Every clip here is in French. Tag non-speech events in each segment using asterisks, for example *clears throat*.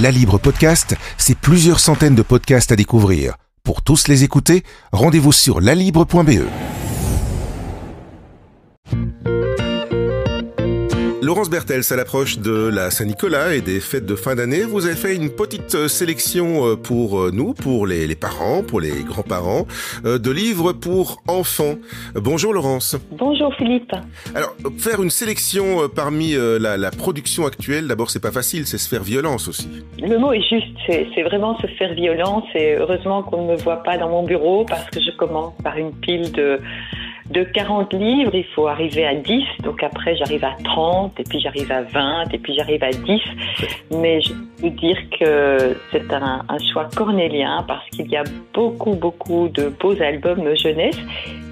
La Libre Podcast, c'est plusieurs centaines de podcasts à découvrir. Pour tous les écouter, rendez-vous sur lalibre.be. Laurence Bertels, à l'approche de la Saint-Nicolas et des fêtes de fin d'année, vous avez fait une petite euh, sélection euh, pour euh, nous, pour les, parents, pour les grands-parents, de livres pour enfants. Bonjour Laurence. Bonjour Philippe. Alors, faire une sélection parmi la, production actuelle, d'abord c'est pas facile, c'est se faire violence aussi. Le mot est juste, c'est vraiment se faire violence et heureusement qu'on ne me voit pas dans mon bureau parce que je commence par une pile de de 40 livres, il faut arriver à 10. Donc après, j'arrive à 30, et puis j'arrive à 20, et puis j'arrive à 10. Mais je peux dire que c'est un, choix cornélien parce qu'il y a beaucoup, beaucoup de beaux albums jeunesse.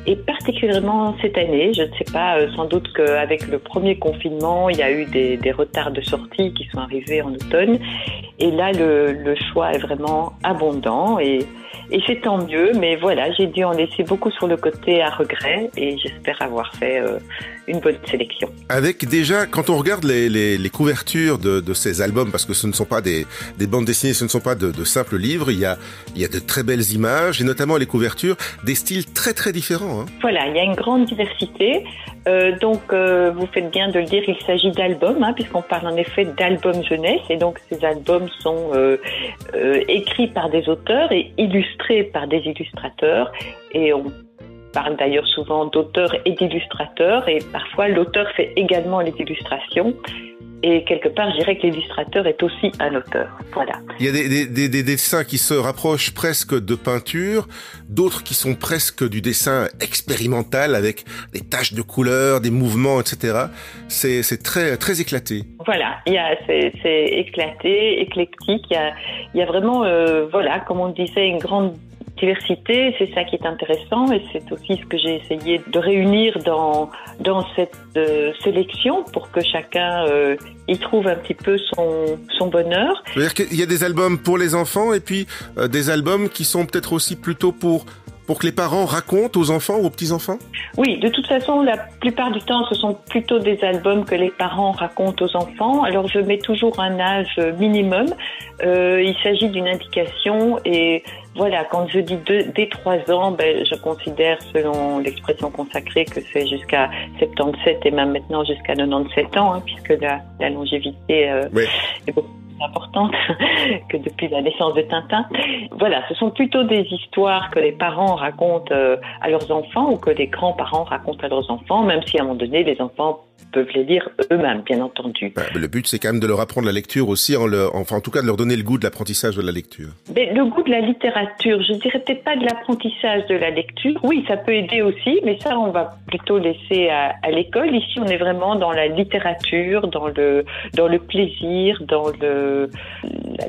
Et particulièrement cette année, je ne sais pas, euh, sans doute qu'avec le premier confinement, il y a eu des, des, retards de sortie qui sont arrivés en automne. Et là, le, le choix est vraiment abondant. Et et c'est tant mieux, mais voilà, j'ai dû en laisser beaucoup sur le côté à regret et j'espère avoir fait euh, une bonne sélection. Avec déjà, quand on regarde les, les, les couvertures de, de, ces albums, parce que ce ne sont pas des, des bandes dessinées, ce ne sont pas de, de, simples livres, il y, a, il y a de très belles images et notamment les couvertures, des styles très très différents. Hein. Voilà, il y a une grande diversité. Euh, donc, euh, vous faites bien de le dire, il s'agit d'albums, hein, puisqu'on parle en effet d'albums jeunesse, et donc ces albums sont euh, euh écrits par des auteurs et illustrés par des illustrateurs et on parle d'ailleurs souvent d'auteurs et d'illustrateurs et parfois l'auteur fait également les illustrations et quelque part, je dirais que l'illustrateur est aussi un auteur. Voilà. Il y a des, des, des, dessins qui se rapprochent presque de peinture, d'autres qui sont presque du dessin expérimental avec des taches de couleurs, des mouvements, etc. C'est très très éclaté. Voilà, il y a c'est éclaté, éclectique. Il y a, il y a vraiment, euh, voilà, comme on disait, une grande diversité, c'est ça qui est intéressant et c'est aussi ce que j'ai essayé de réunir dans, dans cette euh, sélection pour que chacun euh, y trouve un petit peu son, son bonheur. C'est-à-dire qu'il y a des albums pour les enfants et puis euh, des albums qui sont peut-être aussi plutôt pour pour que les parents racontent aux enfants ou aux petits-enfants? Oui, de toute façon, la plupart du temps, ce sont plutôt des albums que les parents racontent aux enfants. Alors, je mets toujours un âge minimum. Euh, il s'agit d'une indication et voilà, quand je dis deux, dès 3 ans, ben, je considère, selon l'expression consacrée, que c'est jusqu'à 77 et même maintenant jusqu'à 97 ans, hein, puisque la, la longévité euh, est beaucoup importante que depuis la naissance de Tintin. Voilà, ce sont plutôt des histoires que les parents racontent euh, à leurs enfants ou que les grands-parents racontent à leurs enfants, même si à un moment donné, les enfants peuvent les lire eux-mêmes, bien entendu. Bah, le but, c'est quand même de leur apprendre la lecture aussi, en enfin, en tout cas, de leur donner le goût de l'apprentissage de la lecture. Mais le goût de la littérature, je dirais peut-être pas de l'apprentissage de la lecture. Oui, ça peut aider aussi, mais ça, on va plutôt laisser à, à l'école. Ici, on est vraiment dans la littérature, dans le, dans le plaisir, dans le,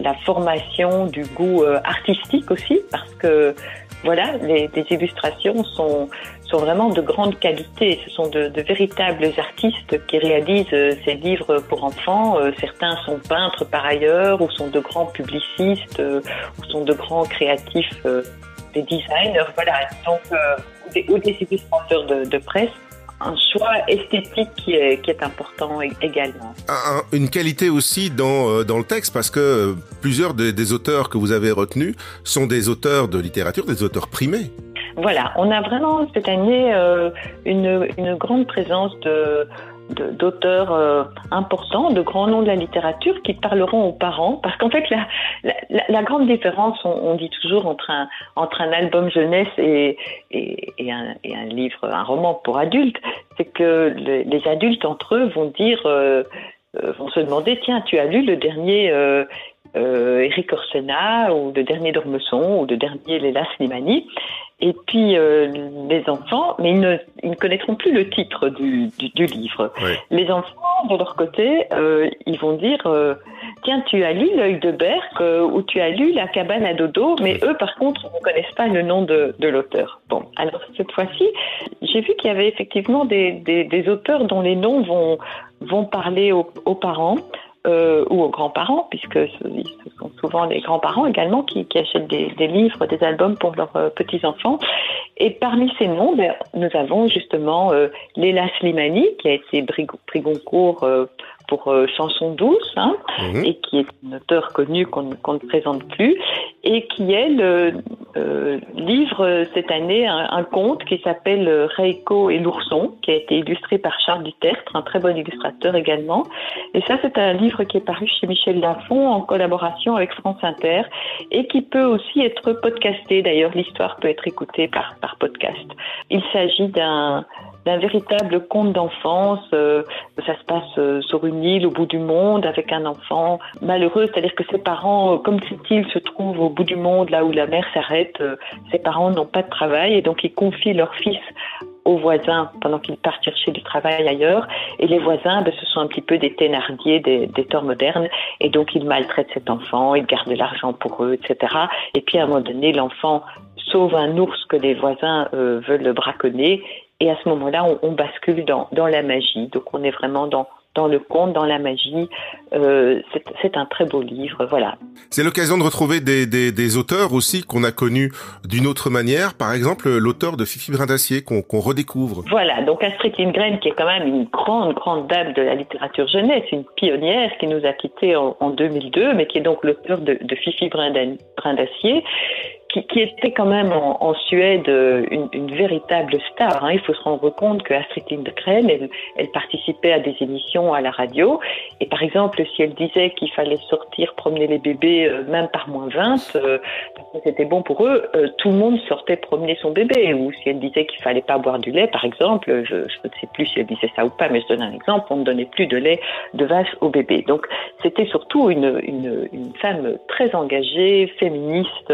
la formation du goût euh, artistique aussi, parce que voilà, les, illustrations sont, sont vraiment de grande qualité. Ce sont de, véritables artistes qui réalisent euh, ces livres pour enfants. Euh, certains sont peintres par ailleurs, ou sont de grands publicistes, ou sont de grands créatifs, des designers, voilà, donc, ou des, ou, illustrateurs de presse un choix esthétique qui est, qui est important également. une qualité aussi dans, euh, dans le texte, parce que plusieurs des, des auteurs que vous avez retenus sont des auteurs de littérature, des auteurs primés. Voilà, on a vraiment cette année euh, une, une grande présence de d'auteurs euh, importants, de grands noms de la littérature qui parleront aux parents. Parce qu'en fait, la, la, la, grande différence, on, on, dit toujours entre un, entre un album jeunesse et, et, et, un, et un, livre, un roman pour adultes, c'est que le, les adultes entre eux vont dire, euh, euh, vont se demander, tiens, tu as lu le dernier euh, euh, Eric Orsena ou le dernier Dormesson ou le dernier Léla Slimani? Et puis euh, les enfants, mais ils ne, ils ne, connaîtront plus le titre du, du, du livre. Oui. Les enfants, de leur côté, euh, ils vont dire euh, Tiens, tu as lu L'œil de Berck ou tu as lu La cabane à dodo, mais eux, par contre, ne connaissent pas le nom de, de l'auteur. Bon, alors cette fois-ci, j'ai vu qu'il y avait effectivement des, des, des, auteurs dont les noms vont, vont parler aux, aux parents euh, ou aux grands-parents, puisque ce sont souvent les grands-parents également qui, achètent des, livres, des albums pour leurs euh, petits-enfants. Et parmi ces noms, ben, nous avons justement euh, Léla Slimani, qui a été prix euh, pour euh, Chanson douce, hein, mhm. et qui est une auteure connue qu'on ne présente plus, et qui, elle, euh, livre cette année un, conte qui s'appelle Reiko et l'ourson, qui a été illustré par Charles Dutertre, un très bon illustrateur également. Et ça, c'est un livre qui est paru chez Michel Lafon en collaboration avec France Inter, et qui peut aussi être podcasté. D'ailleurs, l'histoire peut être écoutée par, par podcast. Il s'agit d'un d'un véritable conte d'enfance. Euh, ça se passe euh, sur une île au bout du monde avec un enfant malheureux, c'est-à-dire que ses parents, euh, comme cette se trouve au bout du monde, là où la mer s'arrête, ses parents n'ont pas de travail et donc ils confient leur fils aux voisins pendant qu'ils partent chercher du travail ailleurs. Et les voisins, ben, ce sont un petit peu des thénardiers des, des temps modernes. Et donc, ils maltraitent cet enfant, ils gardent de l'argent pour eux, etc. Et puis, à un moment donné, l'enfant sauve un ours que les voisins veulent le braconner et à ce moment-là, on, on bascule dans, dans, la magie. Donc on est vraiment dans, dans le conte, dans la magie. Euh, c'est un très beau livre, voilà. C'est l'occasion de retrouver des, des, des auteurs aussi qu'on a connus d'une autre manière. Par exemple, l'auteur de Fifi Brindacier qu'on redécouvre. Voilà, donc Astrid Lindgren, qui est quand même une grande, grande dame de la littérature jeunesse, une pionnière qui nous a quittés en, en 2002, mais qui est donc l'auteur de, de Fifi Brindacier qui, qui, était quand même en, en Suède euh, une, une, véritable star. Hein. Il faut se rendre compte que Astrid Lindgren, elle, elle, participait à des émissions à la radio. Et par exemple, si elle disait qu'il fallait sortir promener les bébés, euh, même par moins 20, euh, parce que c'était bon pour eux, euh, tout le monde sortait promener son bébé. Ou si elle disait qu'il fallait pas boire du lait, par exemple, je, je ne sais plus si elle disait ça ou pas, mais je donne un exemple, on ne donnait plus de lait de vache au bébé. Donc c'était surtout une, une, une, femme très engagée, féministe.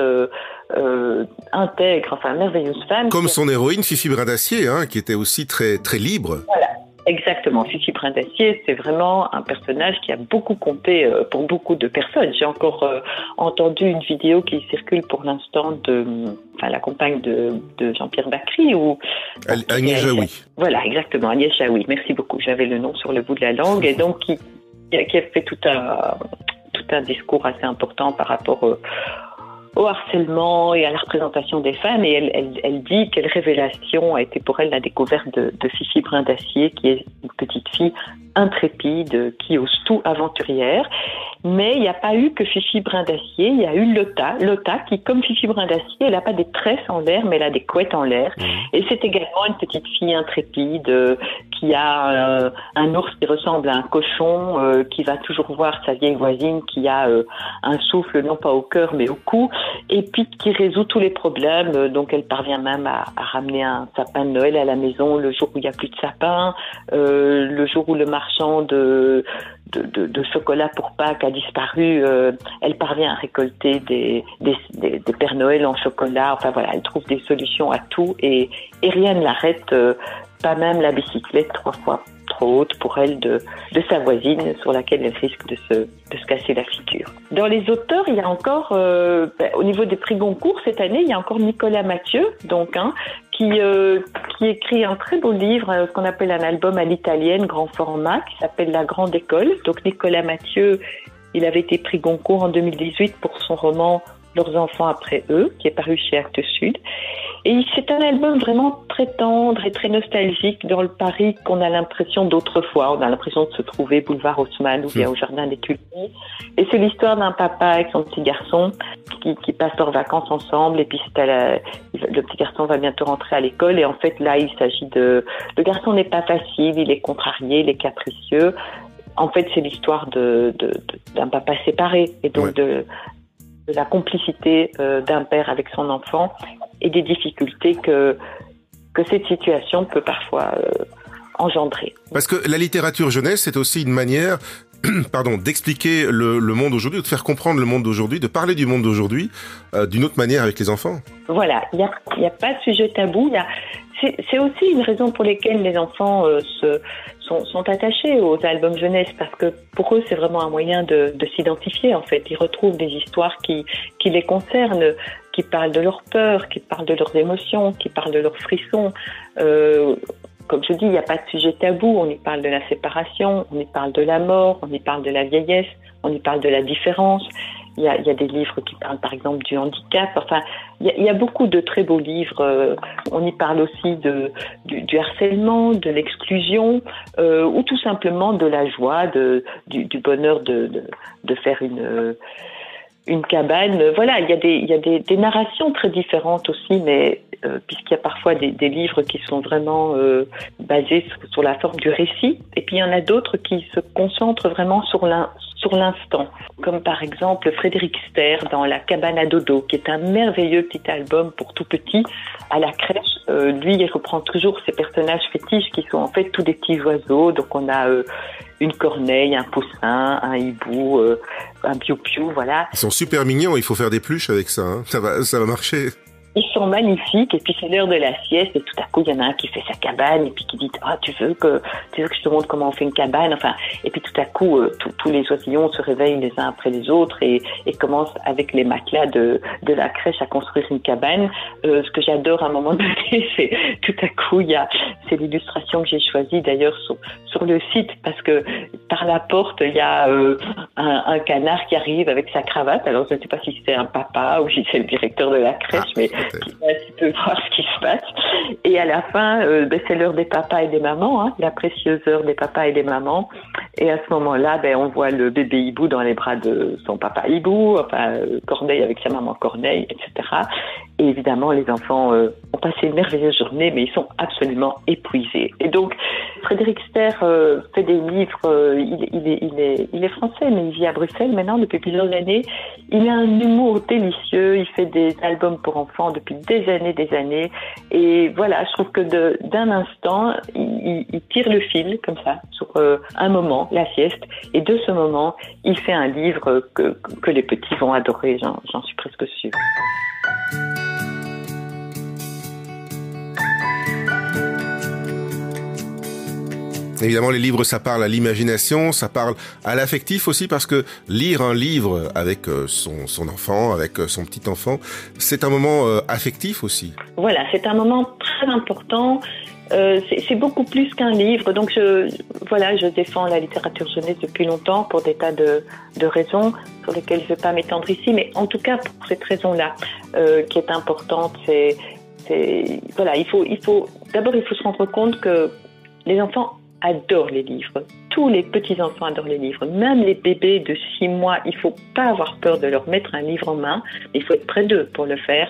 Euh, intègre, enfin merveilleuse femme. Comme son héroïne Fifi Brindacier, hein, qui était aussi très très libre. Voilà. Exactement, Fifi Brindacier, c'est vraiment un personnage qui a beaucoup compté euh, pour beaucoup de personnes. J'ai encore euh, entendu une vidéo qui circule pour l'instant de, enfin, la compagne de, de Jean-Pierre Bacry ou Agnès Jaoui. Voilà, exactement, Agnès Jaoui. Merci beaucoup. J'avais le nom sur le bout de la langue et donc qui, qui a fait tout un tout un discours assez important par rapport euh, au harcèlement et à la représentation des femmes. Et elle, elle, elle dit quelle révélation a été pour elle la découverte de, de Fifi Brin d'Acier, qui est une petite fille intrépide, qui ose tout aventurière. Mais il n'y a pas eu que Fifi Brin d'Acier, il y a eu Lota. Lota qui, comme Fifi Brin d'Acier, elle n'a pas des tresses en l'air, mais elle a des couettes en l'air. Mmh. Et c'est également une petite fille intrépide euh, qui a euh, un ours qui ressemble à un cochon, euh, qui va toujours voir sa vieille voisine qui a euh, un souffle non pas au cœur mais au cou, et puis qui résout tous les problèmes. Euh, donc elle parvient même à, à, ramener un sapin de Noël à la maison le jour où il n'y a plus de sapin, le jour où le marchand de de, de, de, chocolat pour Pâques a disparu, euh, elle parvient à récolter des, des, des, des, Pères Noël en chocolat. Enfin voilà, elle trouve des solutions à tout et, et rien ne l'arrête, euh, pas même la bicyclette trois fois trop haute pour elle de, de sa voisine sur laquelle elle risque de se, de se casser la figure. Dans les auteurs, il y a encore, euh, ben, au niveau des prix Goncourt cette année, il y a encore Nicolas Mathieu, donc, hein, qui, euh, qui écrit un très beau livre, euh, ce qu'on appelle un album à l'italienne, grand format, qui s'appelle La Grande École. Donc Nicolas Mathieu, il avait été pris Goncourt en 2018 pour son roman Leurs enfants après eux, qui est paru chez Actes Sud. Et c'est un album vraiment très tendre et très nostalgique dans le Paris qu'on a l'impression d'autrefois. On a l'impression de se trouver boulevard Haussmann ou bien au jardin des Tuileries. Et c'est l'histoire d'un papa avec son petit garçon qui, qui passent leurs vacances ensemble. Et puis la, le petit garçon va bientôt rentrer à l'école. Et en fait, là, il s'agit de... Le garçon n'est pas facile, il est contrarié, il est capricieux. En fait, c'est l'histoire de, de, d'un papa séparé et donc ouais. de, de la complicité euh, d'un père avec son enfant et des difficultés que, que cette situation peut parfois euh, engendrer. Parce que la littérature jeunesse, c'est aussi une manière *clears throat* pardon, d'expliquer le, le, monde aujourd'hui, de faire comprendre le monde d'aujourd'hui, de parler du monde d'aujourd'hui euh, d'une autre manière avec les enfants. Voilà, il n'y a, pas de sujet tabou. C'est aussi une raison pour laquelle les enfants euh, se, sont, attachés aux albums jeunesse, parce que pour eux, c'est vraiment un moyen de, de s'identifier, en fait. Ils retrouvent des histoires qui, qui les concernent, qui parlent de leurs peurs, qui parlent de leurs émotions, qui parlent de leurs frissons. Euh, comme je dis, il n'y a pas de sujet tabou. On y parle de la séparation, on y parle de la mort, on y parle de la vieillesse, on y parle de la différence. Il y a, il y a des livres qui parlent par exemple du handicap. Enfin, il y a, il y a beaucoup de très beaux livres. Euh, on y parle aussi de, du, du harcèlement, de l'exclusion, euh, ou tout simplement de la joie, de, du, du bonheur de, de, de faire une une cabane. Voilà, il y a des, il y a des, des narrations très différentes aussi, mais euh, puisqu'il y a parfois des, livres qui sont vraiment euh, basés sur, la forme du récit, et puis il y en a d'autres qui se concentrent vraiment sur l'in, sur l'instant, comme par exemple Frédéric Ster dans La cabane à dodo, qui est un merveilleux petit album pour tout petit à la crèche. Euh, lui, il reprend toujours ses personnages fétiches qui sont en fait tous des petits oiseaux. Donc on a une corneille, un poussin, un hibou, un piou-piou, voilà. Ils sont super mignons, il faut faire des pluches avec ça, hein. ça, va, ça va marcher ils sont magnifiques. Et puis c'est l'heure de la sieste. Et tout à coup il y en a un qui fait sa cabane et puis qui dit ah tu veux que tu veux que je te montre comment on fait une cabane enfin et puis tout à coup euh, tous les oisillons se réveillent les uns après les autres et, et commencent avec les matelas de, de la crèche à construire une cabane. Euh, ce que j'adore à un moment *laughs* donné c'est tout à coup il y a c'est l'illustration que j'ai choisie d'ailleurs sur, sur le site parce que par la porte il y a euh, un, un, canard qui arrive avec sa cravate. Alors je ne sais pas si c'est un papa ou si c'est le directeur de la crèche ah, mais voir ce qui se passe. Et à la fin, euh, ben, c'est l'heure des papas et des mamans, hein, la précieuse heure des papas et des mamans. Et à ce moment-là, ben, on voit le bébé hibou dans les bras de son papa hibou, enfin euh, Corneille avec sa maman Corneille, etc. Et évidemment, les enfants euh, ont passé une merveilleuse journée, mais ils sont absolument épuisés. Et donc, Frédéric Ster euh, fait des livres. Euh, il, est, il, est, français, mais il vit à Bruxelles maintenant depuis plusieurs années. Il a un humour délicieux. Il fait des albums pour enfants depuis des années, des années. Et voilà, je trouve que d'un instant, il, il, tire le fil comme ça sur euh, un moment, la sieste. Et de ce moment, il fait un livre que, que les petits vont adorer. J'en suis presque sûre. Évidemment, les livres, ça parle à l'imagination, ça parle à l'affectif aussi, parce que lire un livre avec euh, son, enfant, avec euh, son petit enfant, c'est un moment euh, affectif aussi. Voilà, c'est un moment très important. C'est beaucoup plus qu'un livre. Donc, je, voilà, je défends la littérature jeunesse depuis longtemps pour des tas de, raisons sur lesquelles je ne vais pas m'étendre ici. Mais en tout cas, pour cette raison-là, qui est importante, c'est, voilà, il faut, d'abord, il faut se rendre compte que les enfants adorent les livres. Tous les petits-enfants adorent les livres. Même les bébés de 6 mois, il ne faut pas avoir peur de leur mettre un livre en main. Il faut être près d'eux pour le faire.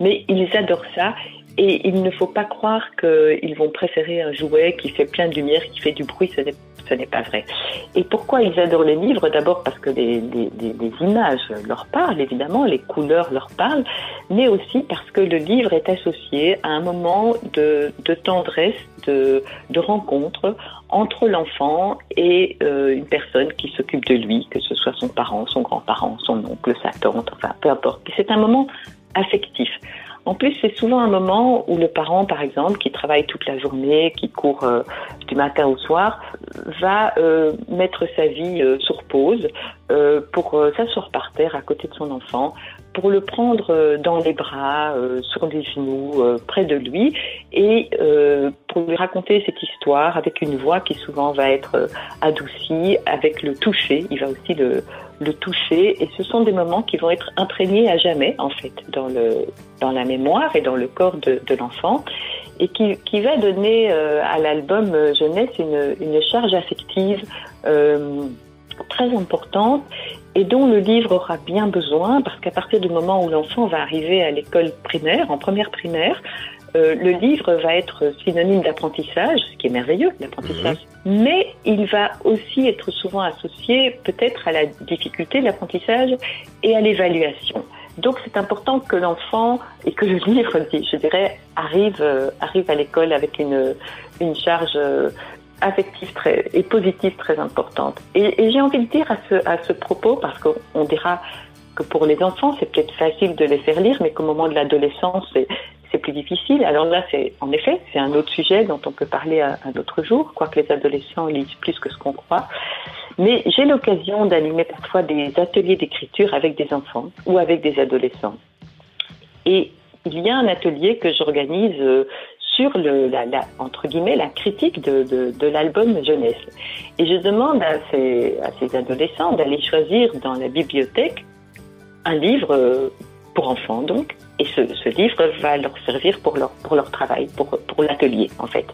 Mais ils adorent ça. Et il ne faut pas croire qu'ils vont préférer un jouet qui fait plein de lumière, qui fait du bruit. Ce n'est, pas vrai. Et pourquoi ils adorent les livres? D'abord parce que les, images leur parlent, évidemment, les couleurs leur parlent, mais aussi parce que le livre est associé à un moment de, tendresse, de, de rencontre entre l'enfant et euh, une personne qui s'occupe de lui, que ce soit son parent, son grand-parent, son oncle, sa tante, enfin peu importe. C'est un moment affectif. En plus, c'est souvent un moment où le parent, par exemple, qui travaille toute la journée, qui court euh, du matin au soir, va euh, mettre sa vie euh, sur pause euh, pour euh, s'asseoir par terre à côté de son enfant, pour le prendre euh, dans les bras, sur les genoux, près de lui, et pour lui raconter cette histoire avec une voix qui souvent va être adoucie, avec le toucher. Il va aussi le, le toucher, et ce sont des moments qui vont être imprégnés à jamais, en fait, dans le dans la mémoire et dans le corps de, de l'enfant et qui, qui, va donner euh, à l'album jeunesse une, une, charge affective euh, très importante et dont le livre aura bien besoin parce qu'à partir du moment où l'enfant va arriver à l'école primaire, en première primaire, euh, le livre va être synonyme d'apprentissage, ce qui est merveilleux, l'apprentissage. Mmh. Mais il va aussi être souvent associé peut-être à la difficulté de l'apprentissage et à l'évaluation. Donc c'est important que l'enfant et que le livre, je dirais, arrive, euh, arrive à l'école avec une, une charge euh, affective très, et positive très importante. Et, j'ai envie de dire à ce, à ce propos, parce qu'on dira que pour les enfants, c'est peut-être facile de les faire lire, mais qu'au moment de l'adolescence, c'est, c'est plus difficile. Alors là, c'est en effet, c'est un autre sujet dont on peut parler un, un autre jour, quoique les adolescents lisent plus que ce qu'on croit. Mais j'ai l'occasion d'animer parfois des ateliers d'écriture avec des enfants ou avec des adolescents. Et il y a un atelier que j'organise euh, sur le, la, entre guillemets, la critique de, l'album jeunesse. Et je demande à ces, adolescents d'aller choisir dans la bibliothèque un livre pour enfants donc, et ce, livre va leur servir pour leur, travail, pour, l'atelier en fait.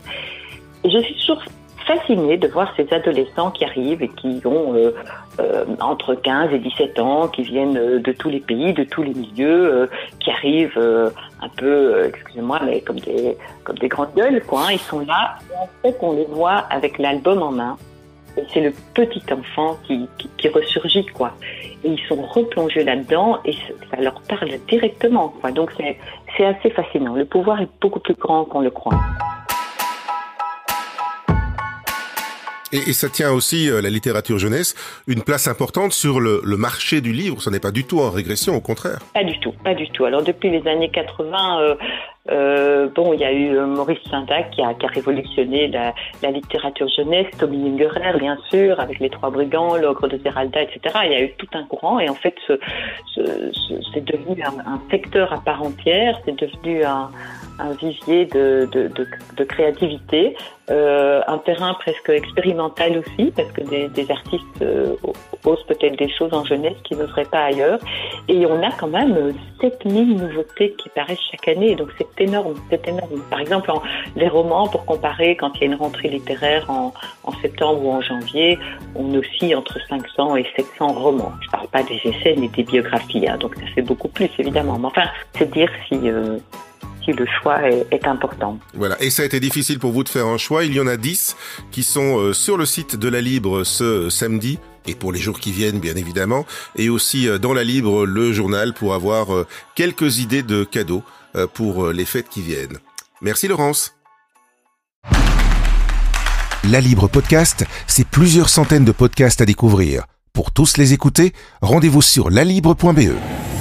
Je suis toujours fascinée de voir ces adolescents qui arrivent et qui ont euh, euh, entre 15 et 17 ans, qui viennent euh, de tous les pays, de tous les milieux, qui arrivent un peu, excusez-moi, mais comme des, comme des grandes gueules, quoi. Hein. Ils sont là, et en fait, on les voit avec l'album en main. Et c'est le petit enfant qui, qui, qui, ressurgit, quoi. Et ils sont replongés là-dedans et ça leur parle directement, quoi. Donc c'est assez fascinant. Le pouvoir est beaucoup plus grand qu'on le croit. Et, ça tient aussi, euh, la littérature jeunesse, une place importante sur le, marché du livre. Ce n'est pas du tout en régression, au contraire. Pas du tout, pas du tout. Alors depuis les années 80, euh, euh, bon, il y a eu Maurice Sindac qui a, révolutionné la, littérature jeunesse, Tommy Ungerer, bien sûr, avec Les Trois Brigands, L'Ogre de Zeralda, etc. Il y a eu tout un courant et en fait, ce, ce, ce, c'est devenu un, un, secteur à part entière, c'est devenu un, un vivier de, de, créativité, euh, un terrain presque expérimental aussi, parce que des, artistes euh, osent peut-être des choses en jeunesse qui n'oseraient pas ailleurs. Et on a quand même 7000 nouveautés qui paraissent chaque année, donc c'est énorme, c'est énorme. Par exemple, les romans, pour comparer, quand il y a une rentrée littéraire en, septembre ou en janvier, on oscille entre 500 et 700 romans. Je parle pas des essais mais des biographies, hein, donc ça fait beaucoup plus évidemment. Mais enfin, c'est dire si euh, le choix est, est, important. Voilà, et ça a été difficile pour vous de faire un choix. Il y en a 10 qui sont euh, sur le site de la Libre ce samedi et pour les jours qui viennent bien évidemment, et aussi euh, dans la Libre le journal pour avoir euh, quelques idées de cadeaux pour les fêtes qui viennent. Merci Laurence. La Libre Podcast, c'est plusieurs centaines de podcasts à découvrir. Pour tous les écouter, rendez-vous sur lalibre.be.